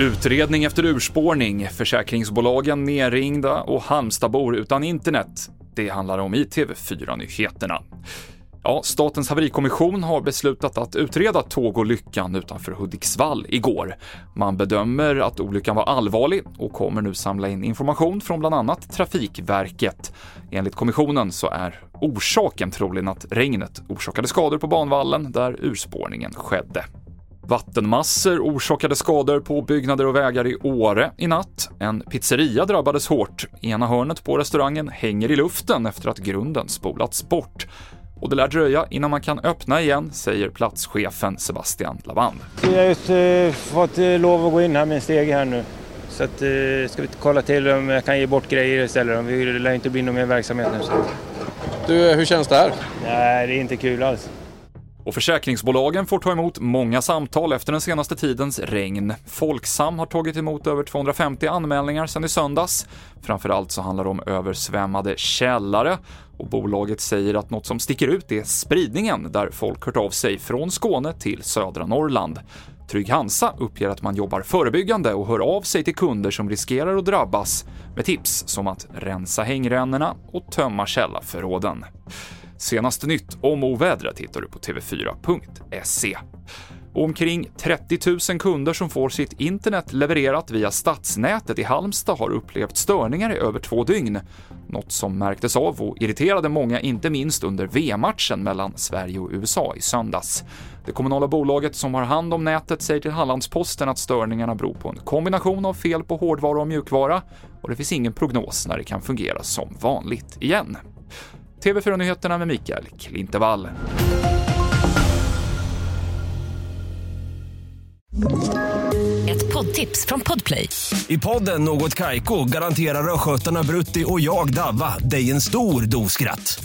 Utredning efter urspårning, försäkringsbolagen nerringda och Halmstadbor utan internet. Det handlar om i TV4-nyheterna. Ja, Statens haverikommission har beslutat att utreda tågolyckan utanför Hudiksvall igår. Man bedömer att olyckan var allvarlig och kommer nu samla in information från bland annat Trafikverket. Enligt kommissionen så är orsaken troligen att regnet orsakade skador på banvallen där urspårningen skedde. Vattenmassor orsakade skador på byggnader och vägar i Åre i natt. En pizzeria drabbades hårt. Ena hörnet på restaurangen hänger i luften efter att grunden spolats bort. Och det lär dröja innan man kan öppna igen, säger platschefen Sebastian Lavand. Vi har just uh, fått uh, lov att gå in här med en steg här nu. Så att, uh, ska vi kolla till om jag kan ge bort grejer istället. Det lär inte bli någon mer verksamhet nu. Så. Du, hur känns det här? Nej, det är inte kul alls. Och försäkringsbolagen får ta emot många samtal efter den senaste tidens regn. Folksam har tagit emot över 250 anmälningar sedan i söndags. Framförallt så handlar det om översvämmade källare och bolaget säger att något som sticker ut är spridningen där folk hört av sig från Skåne till södra Norrland. Trygg Hansa uppger att man jobbar förebyggande och hör av sig till kunder som riskerar att drabbas med tips som att rensa hängrännorna och tömma källarförråden. Senaste nytt om ovädret hittar du på tv4.se. Omkring 30 000 kunder som får sitt internet levererat via stadsnätet i Halmstad har upplevt störningar i över två dygn. Något som märktes av och irriterade många, inte minst under VM-matchen mellan Sverige och USA i söndags. Det kommunala bolaget som har hand om nätet säger till Hallandsposten att störningarna beror på en kombination av fel på hårdvara och mjukvara och det finns ingen prognos när det kan fungera som vanligt igen. TV4-nyheterna med Mikael Klintevall. Ett poddtips från Podplay. I podden Något Kaiko garanterar östgötarna Brutti och jag, Davva, dig en stor dos skratt.